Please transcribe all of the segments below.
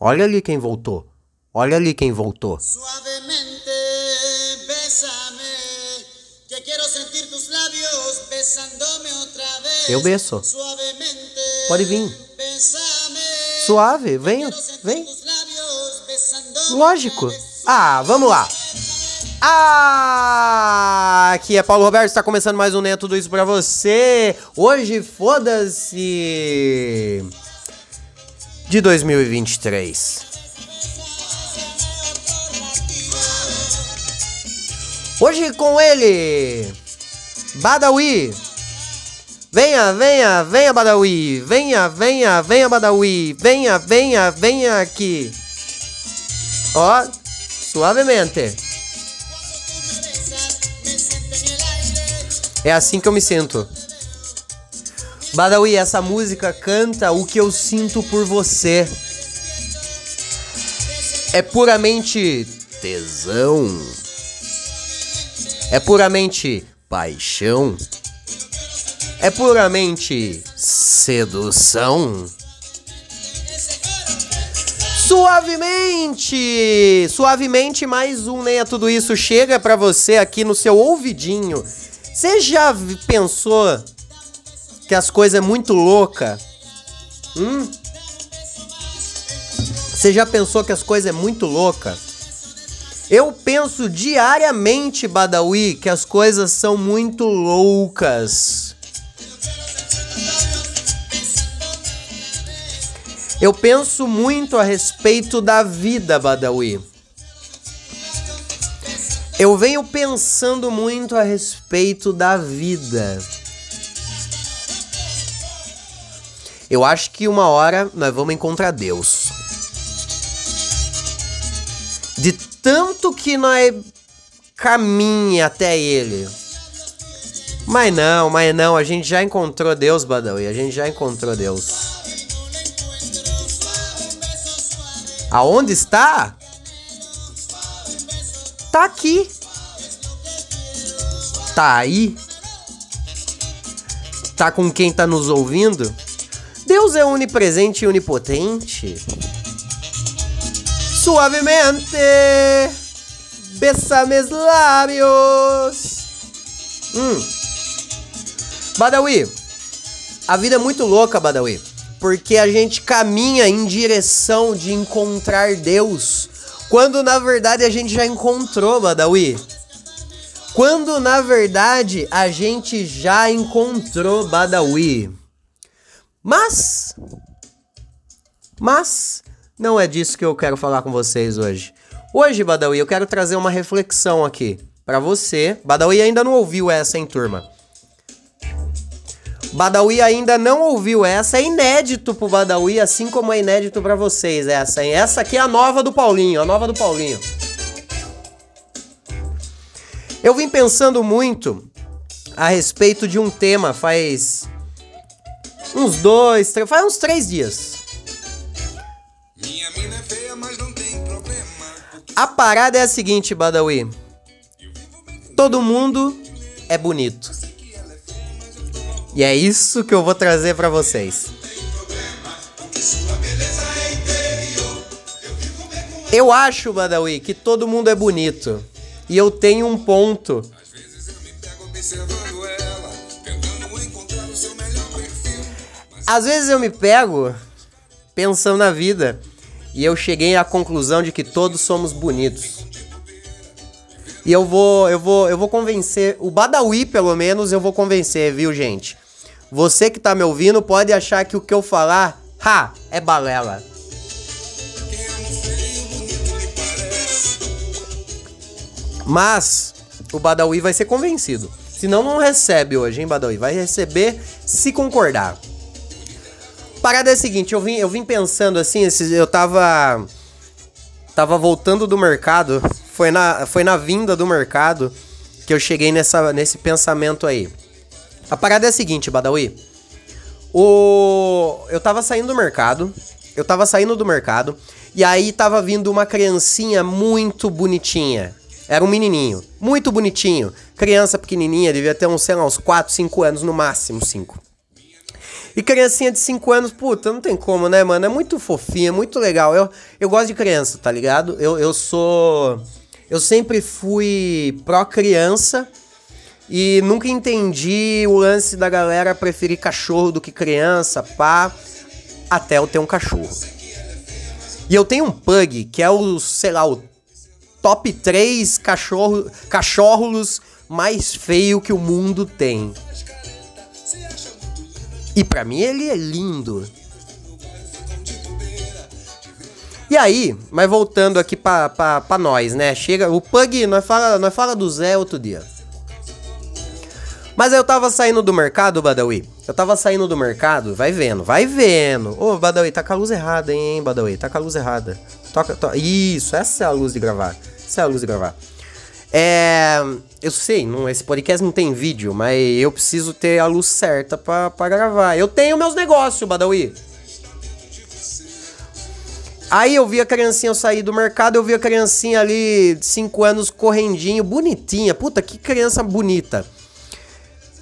Olha ali quem voltou. Olha ali quem voltou. Suavemente, bésame, que quiero sentir tus labios besándome otra vez. Eu beço. Suavemente, Pode vir. bésame, Suave, venha, vem. besándome Lógico. Ah, vamos lá. Ah, aqui é Paulo Roberto, está começando mais um Neto Tudo Isso pra você. Hoje, foda-se. De 2023. Hoje com ele, Badawi. Venha, venha, venha, Badawi. Venha, venha, venha, Badawi. Venha, venha, venha aqui. Ó, suavemente. É assim que eu me sinto. Badawi, essa música canta o que eu sinto por você. É puramente tesão. É puramente paixão. É puramente sedução. Suavemente! Suavemente, mais um Nem é Tudo Isso chega pra você aqui no seu ouvidinho. Você já pensou que as coisas é muito louca? Hum? Você já pensou que as coisas é muito louca? Eu penso diariamente, Badawi, que as coisas são muito loucas. Eu penso muito a respeito da vida, Badawi. Eu venho pensando muito a respeito da vida. Eu acho que uma hora nós vamos encontrar Deus. De tanto que nós caminha até Ele. Mas não, mas não, a gente já encontrou Deus, Badawi. A gente já encontrou Deus. Aonde está? Tá aqui. Tá aí. Tá com quem tá nos ouvindo? Deus é onipresente e onipotente. Suavemente. Bésame os lábios. Hum. Badawi. A vida é muito louca, Badawi. Porque a gente caminha em direção de encontrar Deus. Quando na verdade a gente já encontrou, Badawi. Quando na verdade a gente já encontrou Badawi. Mas. Mas. Não é disso que eu quero falar com vocês hoje. Hoje, Badawi, eu quero trazer uma reflexão aqui pra você. Badawi ainda não ouviu essa, hein, turma? Badawi ainda não ouviu essa, é inédito pro Badawi, assim como é inédito pra vocês essa, hein? Essa aqui é a nova do Paulinho, a nova do Paulinho. Eu vim pensando muito a respeito de um tema faz uns dois, três, faz uns três dias. É feia, problema. Porque A parada é a seguinte, Badawi. Todo mundo é bonito. E é isso que eu vou trazer pra vocês. Eu acho, Badawi, que todo mundo é bonito. E eu tenho um ponto. Às vezes eu me pego pensando na vida. E eu cheguei à conclusão de que todos somos bonitos. E eu vou, eu vou, eu vou convencer, o Badawi pelo menos eu vou convencer, viu, gente? Você que tá me ouvindo pode achar que o que eu falar, ha, é balela. Mas o Badawi vai ser convencido. Senão não recebe hoje, hein, Badawi? Vai receber se concordar. Parada é a seguinte, eu vim, eu vim pensando assim, eu tava. Tava voltando do mercado. Foi na, foi na vinda do mercado que eu cheguei nessa, nesse pensamento aí. A parada é a seguinte, Badawi. O... Eu tava saindo do mercado. Eu tava saindo do mercado. E aí tava vindo uma criancinha muito bonitinha. Era um menininho. Muito bonitinho. Criança pequenininha, devia ter uns, sei lá, uns 4, 5 anos no máximo, 5. E criancinha de 5 anos, puta, não tem como, né, mano? É muito fofinha, muito legal. Eu, eu gosto de criança, tá ligado? Eu, eu sou. Eu sempre fui pró-criança e nunca entendi o lance da galera preferir cachorro do que criança, pá. Até eu ter um cachorro. E eu tenho um pug que é o, sei lá, o top 3 cachorro, cachorros mais feio que o mundo tem. E pra mim ele é lindo. E aí, mas voltando aqui pra, pra, pra nós, né? Chega, o Pug, nós fala, nós fala do Zé outro dia. Mas eu tava saindo do mercado, Badawi. Eu tava saindo do mercado, vai vendo, vai vendo. Ô, Badawi, tá com a luz errada, hein, Badawi? Tá com a luz errada. Toca, to... Isso, essa é a luz de gravar. Essa é a luz de gravar. É. Eu sei, não, esse podcast não tem vídeo, mas eu preciso ter a luz certa pra gravar. Eu tenho meus negócios, Badawi. Aí eu vi a criancinha, saí do mercado, eu vi a criancinha ali, de 5 anos, correndinho, bonitinha. Puta, que criança bonita.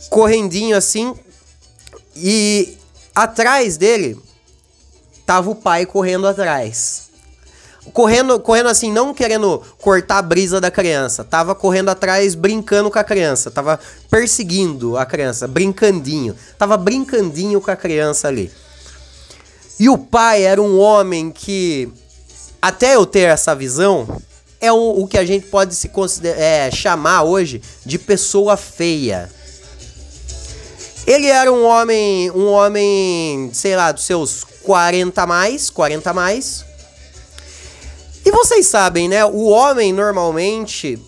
Correndinho assim. E atrás dele tava o pai correndo atrás. Correndo, correndo assim, não querendo cortar a brisa da criança. Tava correndo atrás, brincando com a criança. Tava perseguindo a criança, brincandinho. Tava brincandinho com a criança ali. E o pai era um homem que, até eu ter essa visão, é o, o que a gente pode se é, chamar hoje de pessoa feia. Ele era um homem, um homem, sei lá, dos seus 40 a mais, 40 a mais. Vocês sabem, né? O homem normalmente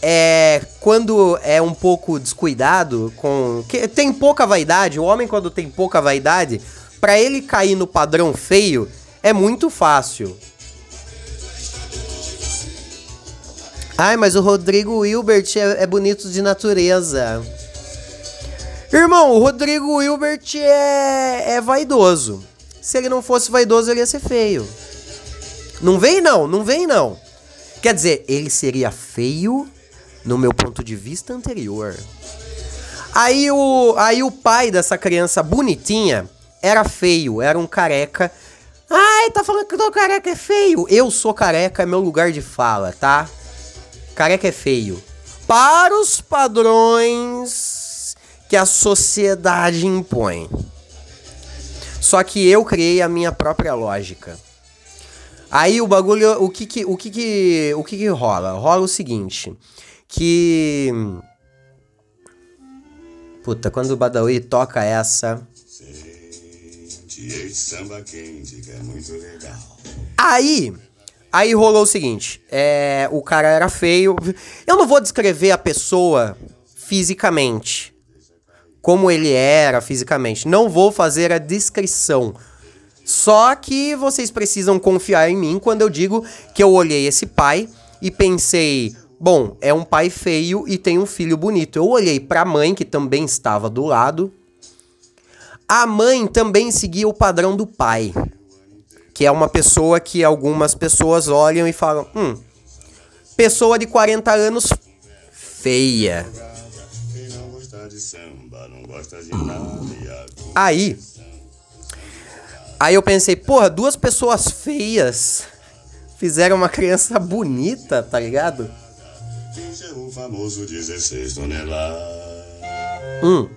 é quando é um pouco descuidado com que tem pouca vaidade, o homem quando tem pouca vaidade, para ele cair no padrão feio é muito fácil. Ai, mas o Rodrigo Hilbert é, é bonito de natureza. Irmão, o Rodrigo Hilbert é, é vaidoso. Se ele não fosse vaidoso, ele ia ser feio. Não vem não, não vem não. Quer dizer, ele seria feio no meu ponto de vista anterior. Aí o, aí o pai dessa criança bonitinha era feio, era um careca. Ai, tá falando que o careca é feio. Eu sou careca, é meu lugar de fala, tá? Careca é feio. Para os padrões que a sociedade impõe. Só que eu criei a minha própria lógica. Aí o bagulho, o que que, o que que, o que que rola? Rola o seguinte, que Puta, quando o Badawi toca essa. Aí, aí rolou o seguinte, é, o cara era feio. Eu não vou descrever a pessoa fisicamente, como ele era fisicamente. Não vou fazer a descrição. Só que vocês precisam confiar em mim quando eu digo que eu olhei esse pai e pensei, bom, é um pai feio e tem um filho bonito. Eu olhei para a mãe que também estava do lado. A mãe também seguia o padrão do pai, que é uma pessoa que algumas pessoas olham e falam: "Hum, pessoa de 40 anos feia". Quem aí eu pensei, porra, duas pessoas feias fizeram uma criança bonita, tá ligado? O famoso 16 toneladas. Hum.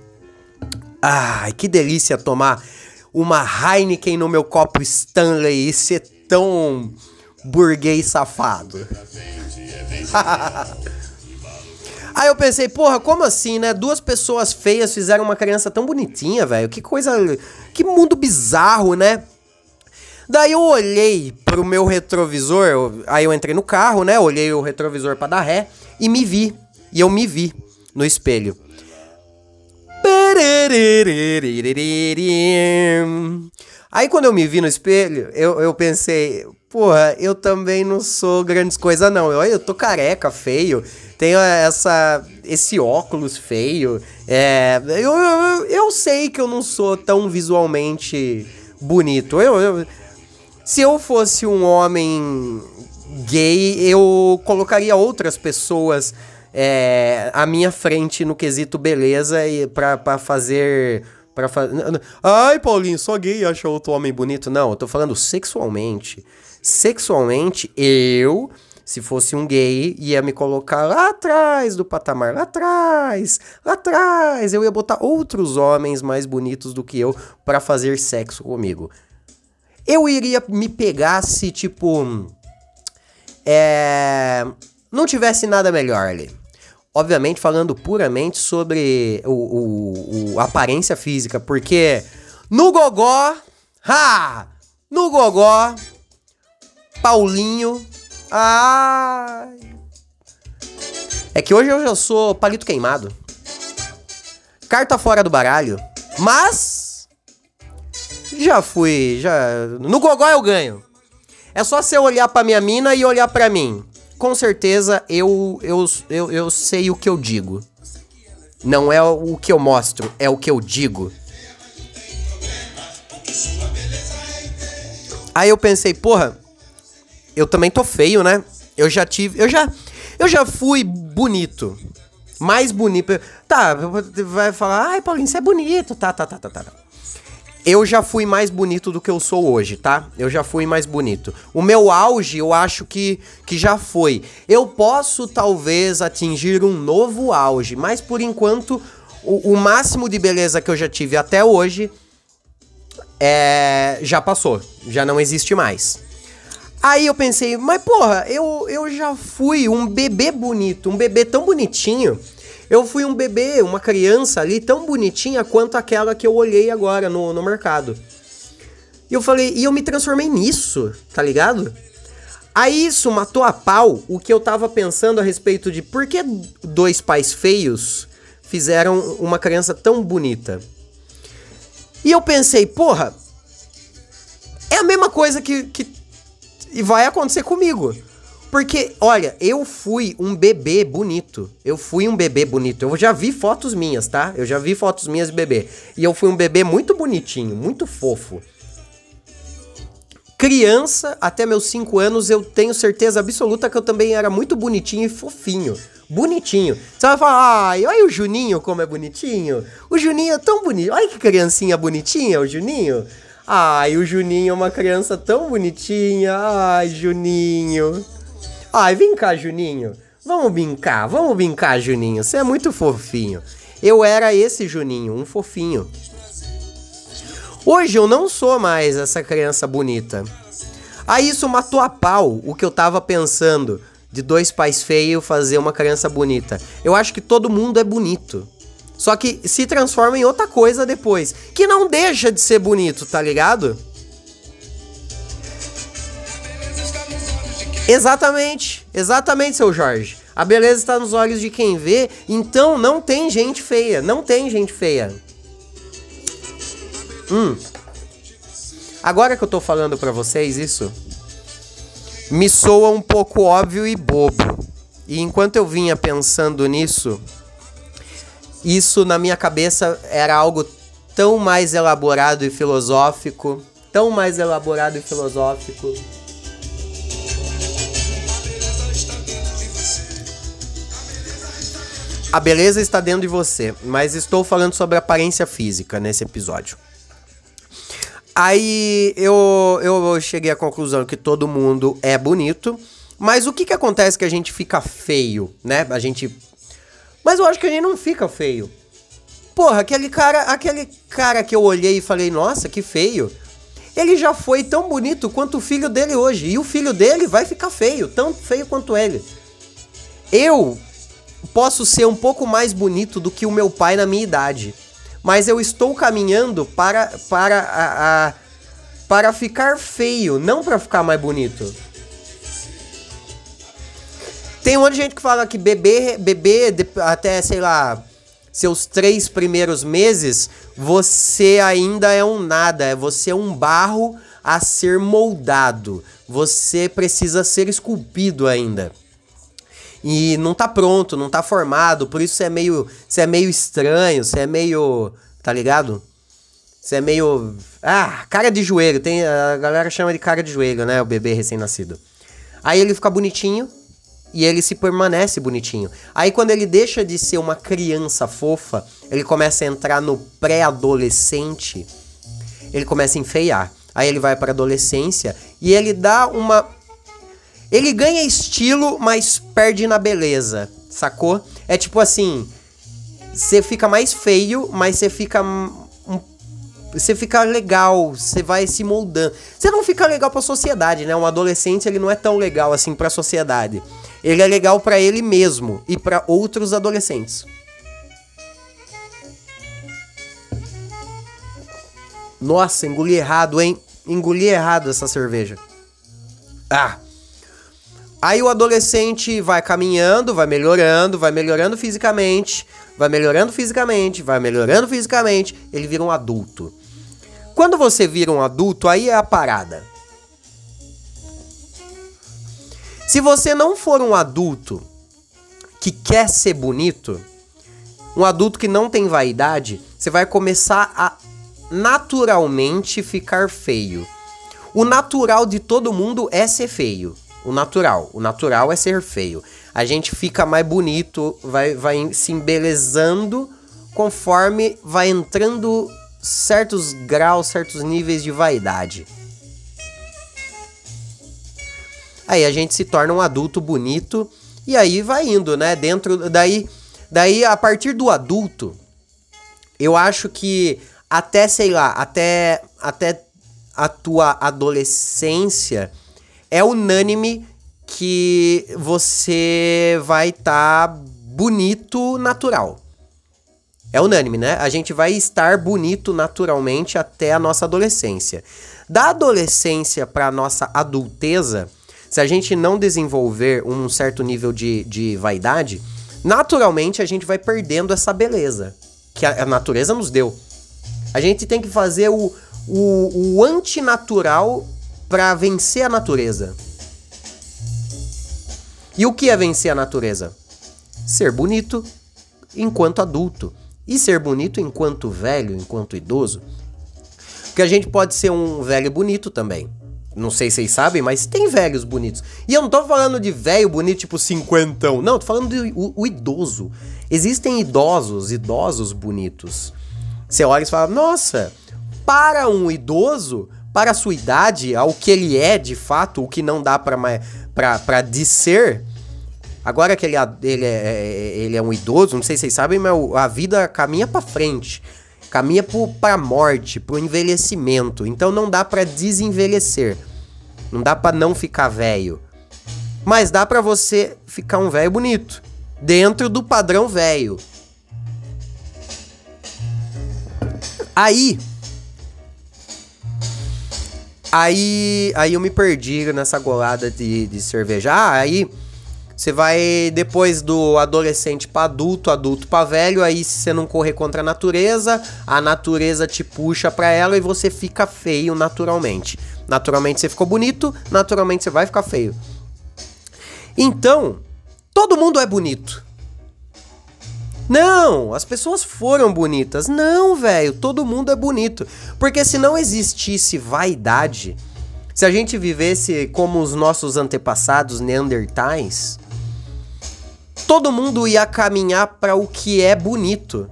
Ai, que delícia tomar uma Heineken no meu copo Stanley e ser tão burguês safado. Aí eu pensei, porra, como assim, né? Duas pessoas feias fizeram uma criança tão bonitinha, velho. Que coisa. Que mundo bizarro, né? Daí eu olhei pro meu retrovisor, aí eu entrei no carro, né? Olhei o retrovisor pra dar ré e me vi. E eu me vi no espelho. Aí quando eu me vi no espelho, eu, eu pensei, porra, eu também não sou grandes coisas não. Eu, eu tô careca, feio, tenho essa, esse óculos feio. É, eu, eu, eu sei que eu não sou tão visualmente bonito. Eu, eu- se eu fosse um homem gay, eu colocaria outras pessoas é, à minha frente no quesito beleza e pra, pra fazer Pra fazer. Ai, Paulinho, só gay acha outro homem bonito. Não, eu tô falando sexualmente. Sexualmente, eu, se fosse um gay, ia me colocar lá atrás do patamar, lá atrás, lá atrás. Eu ia botar outros homens mais bonitos do que eu pra fazer sexo comigo. Eu iria me pegar se, tipo. É. Não tivesse nada melhor ali. Obviamente, falando puramente sobre o, o, o aparência física, porque no gogó. Ha! No gogó. Paulinho. Ai. É que hoje eu já sou palito queimado. Carta fora do baralho. Mas. Já fui. Já. No gogó eu ganho. É só você olhar pra minha mina e olhar pra mim. Com certeza eu, eu, eu, eu sei o que eu digo. Não é o que eu mostro, é o que eu digo. Aí eu pensei, porra, eu também tô feio, né? Eu já tive, eu já, eu já fui bonito. Mais bonito. Tá, vai falar, ai, Paulinho, você é bonito. Tá, tá, tá, tá, tá. Eu já fui mais bonito do que eu sou hoje, tá? Eu já fui mais bonito. O meu auge, eu acho que, que já foi. Eu posso talvez atingir um novo auge, mas por enquanto, o, o máximo de beleza que eu já tive até hoje é, já passou. Já não existe mais. Aí eu pensei, mas porra, eu, eu já fui um bebê bonito, um bebê tão bonitinho. Eu fui um bebê, uma criança ali tão bonitinha quanto aquela que eu olhei agora no, no mercado. E eu falei, e eu me transformei nisso, tá ligado? Aí isso matou a pau o que eu tava pensando a respeito de por que dois pais feios fizeram uma criança tão bonita. E eu pensei, porra, é a mesma coisa que, que vai acontecer comigo. Porque, olha, eu fui um bebê bonito. Eu fui um bebê bonito. Eu já vi fotos minhas, tá? Eu já vi fotos minhas de bebê. E eu fui um bebê muito bonitinho, muito fofo. Criança, até meus 5 anos, eu tenho certeza absoluta que eu também era muito bonitinho e fofinho. Bonitinho. Você vai falar, ai, olha o Juninho como é bonitinho. O Juninho é tão bonito. Olha que criancinha bonitinha, o Juninho. Ai, o Juninho é uma criança tão bonitinha. Ai, Juninho. Ai, vem cá, Juninho. Vamos brincar, vamos brincar, Juninho. Você é muito fofinho. Eu era esse Juninho, um fofinho. Hoje eu não sou mais essa criança bonita. Aí isso matou a pau o que eu tava pensando de dois pais feios fazer uma criança bonita. Eu acho que todo mundo é bonito. Só que se transforma em outra coisa depois. Que não deixa de ser bonito, tá ligado? Exatamente, exatamente, seu Jorge. A beleza está nos olhos de quem vê, então não tem gente feia, não tem gente feia. Hum. Agora que eu tô falando pra vocês isso, me soa um pouco óbvio e bobo. E enquanto eu vinha pensando nisso, isso na minha cabeça era algo tão mais elaborado e filosófico, tão mais elaborado e filosófico. A beleza está dentro de você, mas estou falando sobre aparência física nesse episódio. Aí eu, eu cheguei à conclusão que todo mundo é bonito, mas o que, que acontece que a gente fica feio, né? A gente. Mas eu acho que gente não fica feio. Porra, aquele cara, aquele cara que eu olhei e falei, nossa, que feio. Ele já foi tão bonito quanto o filho dele hoje. E o filho dele vai ficar feio, tão feio quanto ele. Eu posso ser um pouco mais bonito do que o meu pai na minha idade. Mas eu estou caminhando para para a, a para ficar feio, não para ficar mais bonito. Tem um monte de gente que fala que bebê, bebê até, sei lá, seus três primeiros meses, você ainda é um nada, você é um barro a ser moldado. Você precisa ser esculpido ainda e não tá pronto, não tá formado, por isso você é meio, você é meio estranho, você é meio, tá ligado? Você é meio, ah, cara de joelho, tem a galera chama de cara de joelho, né, o bebê recém-nascido. Aí ele fica bonitinho, e ele se permanece bonitinho. Aí quando ele deixa de ser uma criança fofa, ele começa a entrar no pré-adolescente, ele começa a enfeiar. Aí ele vai para adolescência e ele dá uma ele ganha estilo, mas perde na beleza, sacou? É tipo assim, você fica mais feio, mas você fica você fica legal, você vai se moldando. Você não fica legal pra sociedade, né? Um adolescente, ele não é tão legal assim pra sociedade. Ele é legal para ele mesmo e para outros adolescentes. Nossa, engoli errado, hein? Engoli errado essa cerveja. Ah. Aí o adolescente vai caminhando, vai melhorando, vai melhorando fisicamente, vai melhorando fisicamente, vai melhorando fisicamente, ele vira um adulto. Quando você vira um adulto, aí é a parada. Se você não for um adulto que quer ser bonito, um adulto que não tem vaidade, você vai começar a naturalmente ficar feio. O natural de todo mundo é ser feio. O natural. O natural é ser feio. A gente fica mais bonito, vai, vai se embelezando conforme vai entrando certos graus, certos níveis de vaidade. Aí a gente se torna um adulto bonito e aí vai indo, né? Dentro daí, daí a partir do adulto, eu acho que até sei lá, até até a tua adolescência é unânime que você vai estar tá bonito natural. É unânime, né? A gente vai estar bonito naturalmente até a nossa adolescência. Da adolescência para nossa adulteza, se a gente não desenvolver um certo nível de, de vaidade, naturalmente a gente vai perdendo essa beleza que a, a natureza nos deu. A gente tem que fazer o, o, o antinatural para vencer a natureza. E o que é vencer a natureza? Ser bonito enquanto adulto. E ser bonito enquanto velho, enquanto idoso. Porque a gente pode ser um velho bonito também. Não sei se vocês sabem, mas tem velhos bonitos. E eu não tô falando de velho bonito, tipo cinquentão. Não, tô falando de o, idoso. Existem idosos, idosos bonitos. Você olha e fala, nossa, para um idoso, para a sua idade, ao que ele é de fato, o que não dá para disser, Agora que ele, ele, é, é, ele é um idoso, não sei se vocês sabem, mas a vida caminha para frente. Caminha para a morte, para o envelhecimento. Então não dá para desenvelhecer. Não dá para não ficar velho. Mas dá para você ficar um velho bonito. Dentro do padrão velho. Aí. Aí. Aí eu me perdi nessa golada de, de cerveja. Ah, aí você vai depois do adolescente para adulto, adulto para velho, aí se você não correr contra a natureza, a natureza te puxa para ela e você fica feio naturalmente. Naturalmente você ficou bonito, naturalmente você vai ficar feio. Então, todo mundo é bonito. Não, as pessoas foram bonitas. Não, velho, todo mundo é bonito. Porque se não existisse vaidade, se a gente vivesse como os nossos antepassados neandertais, todo mundo ia caminhar para o que é bonito.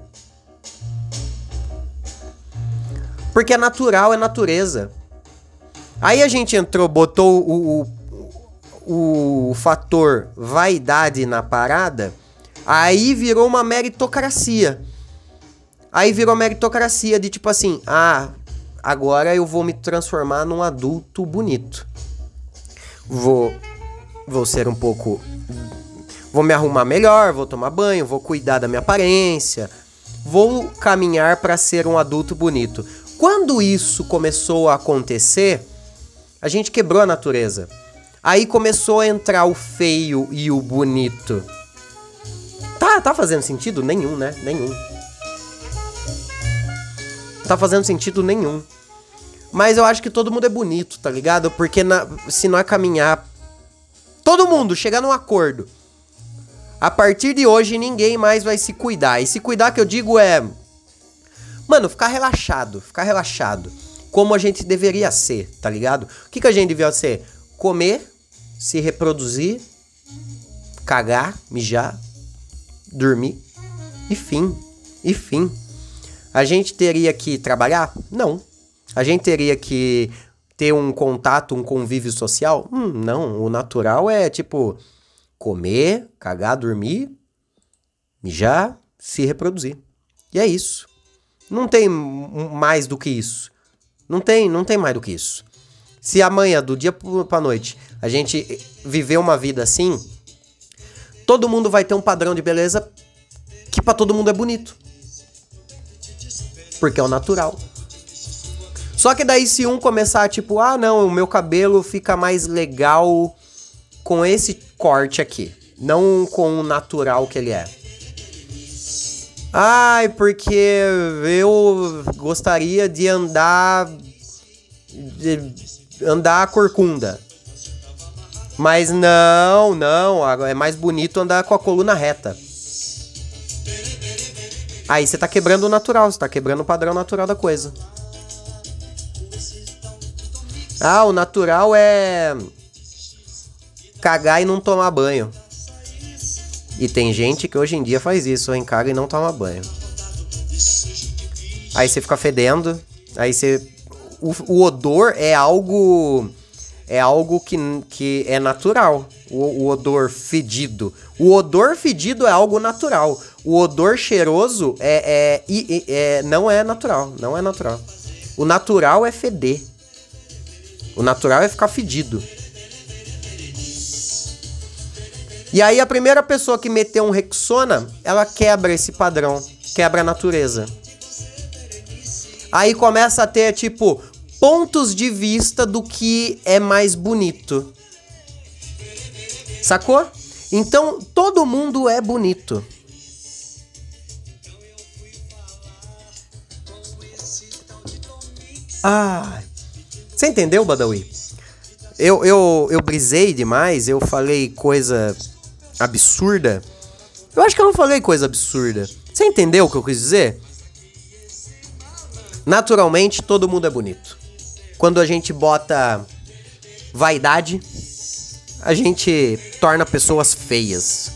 Porque é natural, é natureza. Aí a gente entrou, botou o, o, o fator vaidade na parada, aí virou uma meritocracia. Aí virou meritocracia de tipo assim, ah, agora eu vou me transformar num adulto bonito. Vou vou ser um pouco Vou me arrumar melhor, vou tomar banho, vou cuidar da minha aparência, vou caminhar para ser um adulto bonito. Quando isso começou a acontecer, a gente quebrou a natureza. Aí começou a entrar o feio e o bonito. Tá, tá fazendo sentido? Nenhum, né? Nenhum. Tá fazendo sentido nenhum. Mas eu acho que todo mundo é bonito, tá ligado? Porque na, se não é caminhar. Todo mundo chegar num acordo a partir de hoje ninguém mais vai se cuidar. E se cuidar que eu digo é mano, ficar relaxado, ficar relaxado, como a gente deveria ser, tá ligado? O que que a gente deveria ser? Comer, se reproduzir, cagar, mijar, dormir e fim. E fim. A gente teria que trabalhar? Não. A gente teria que ter um contato, um convívio social? Hum, não. O natural é tipo comer, cagar, dormir, mijar, se reproduzir. E é isso. Não tem mais do que isso. Não tem, não tem mais do que isso. Se amanhã, do dia pra noite, a gente viver uma vida assim, todo mundo vai ter um padrão de beleza que pra todo mundo é bonito. Porque é o natural. Só que daí se um começar tipo, ah não, o meu cabelo fica mais legal com esse corte aqui, não com o natural que ele é. Ai, porque eu gostaria de andar de andar corcunda. Mas não, não, é mais bonito andar com a coluna reta. Aí você tá quebrando o natural, você tá quebrando o padrão natural da coisa. Ah, o natural é cagar e não tomar banho. E tem gente que hoje em dia faz isso, hein? Caga e não toma banho. Aí você fica fedendo, aí você. O, o odor é algo. É algo que, que é natural. O, o odor fedido. O odor fedido é algo natural. O odor cheiroso é, é, i- é- não é natural. Não é natural. O natural é feder. O natural é ficar fedido. E aí a primeira pessoa que meteu um Rexona, ela quebra esse padrão, quebra a natureza. Aí começa a ter tipo pontos de vista do que é mais bonito. Sacou? Então todo mundo é bonito. Ah, você entendeu, Badawi? Eu, eu, eu brisei demais, eu falei coisa absurda. Eu acho que eu não falei coisa absurda. Você entendeu o que eu quis dizer? Naturalmente, todo mundo é bonito. Quando a gente bota vaidade, a gente torna pessoas feias.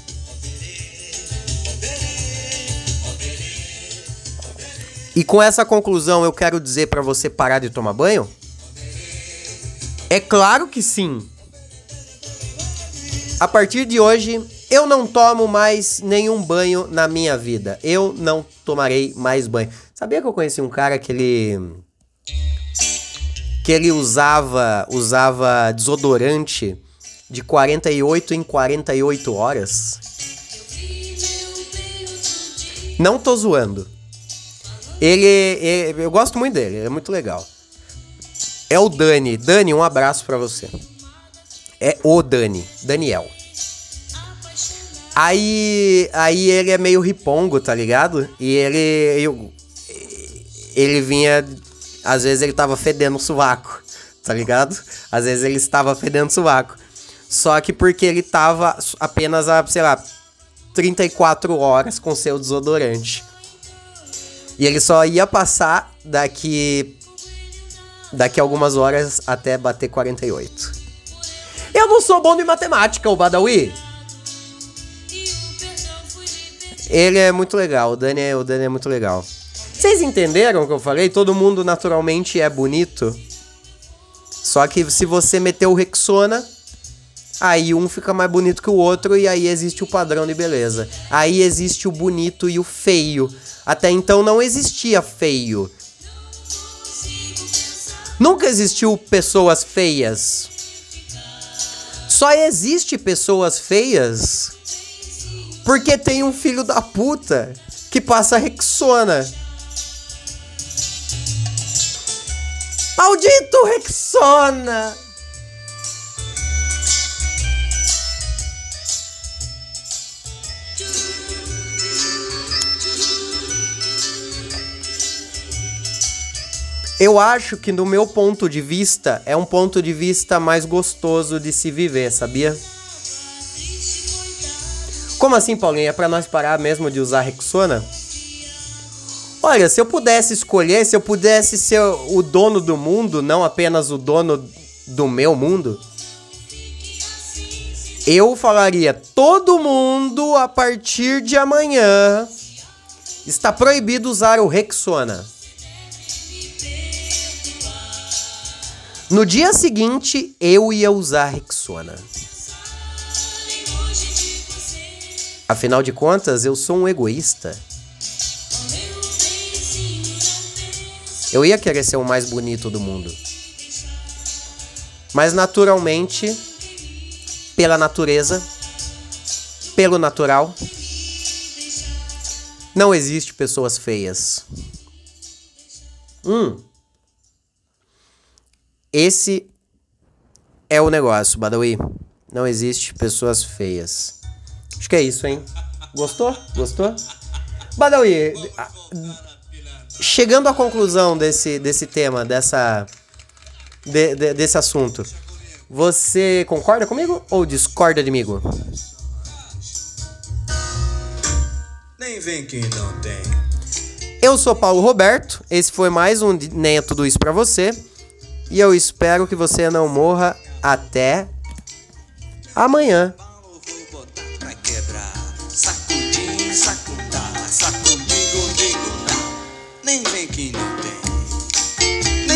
E com essa conclusão, eu quero dizer pra você parar de tomar banho? É claro que sim. A partir de hoje, eu não tomo mais nenhum banho na minha vida. Eu não tomarei mais banho. Sabia que eu conheci um cara que ele que ele usava usava desodorante de 48 em 48 horas? Não tô zoando. Ele, ele- eu gosto muito dele, é muito legal. É o Dani. Dani, um abraço pra você. É o Dani, Daniel. Aí, aí ele é meio ripongo, tá ligado? E ele eu- ele vinha às vezes ele tava fedendo o sovaco, tá ligado? Às vezes ele estava fedendo o sovaco. Só que porque ele tava apenas a, sei lá, 34 horas com seu desodorante. E ele só ia passar daqui daqui algumas horas até bater 48. Eu não sou bom de matemática, o Badawi. Ele é muito legal, o Dani é, o Dani é muito legal. Vocês entenderam o que eu falei? Todo mundo naturalmente é bonito. Só que se você meter o Rexona, aí um fica mais bonito que o outro e aí existe o padrão de beleza. Aí existe o bonito e o feio. Até então não existia feio. Nunca existiu pessoas feias. Só existe pessoas feias porque tem um filho da puta que passa Rexona. Maldito Rexona! Eu acho que, do meu ponto de vista, é um ponto de vista mais gostoso de se viver, sabia? Como assim, Paulinho? É pra nós parar mesmo de usar Rexona? Olha, se eu pudesse escolher, se eu pudesse ser o dono do mundo, não apenas o dono do meu mundo, Eu falaria: todo mundo a partir de amanhã está proibido usar o Rexona. No dia seguinte, eu ia usar Rexona. Afinal de contas, eu sou um egoísta. Eu ia querer ser o mais bonito do mundo. Mas naturalmente, pela natureza, pelo natural, não existe pessoas feias. Hum. Esse é o negócio, Badawi. Não existe pessoas feias. Acho que é isso, hein? Gostou? Gostou? Badawi, chegando à conclusão desse, desse tema, dessa, de- de- desse assunto, você concorda comigo ou discorda de mim? Nem vem quem não tem. Eu sou Paulo Roberto, esse foi mais um Nem é Tudo Isso pra você. E eu espero que você não morra até amanhã.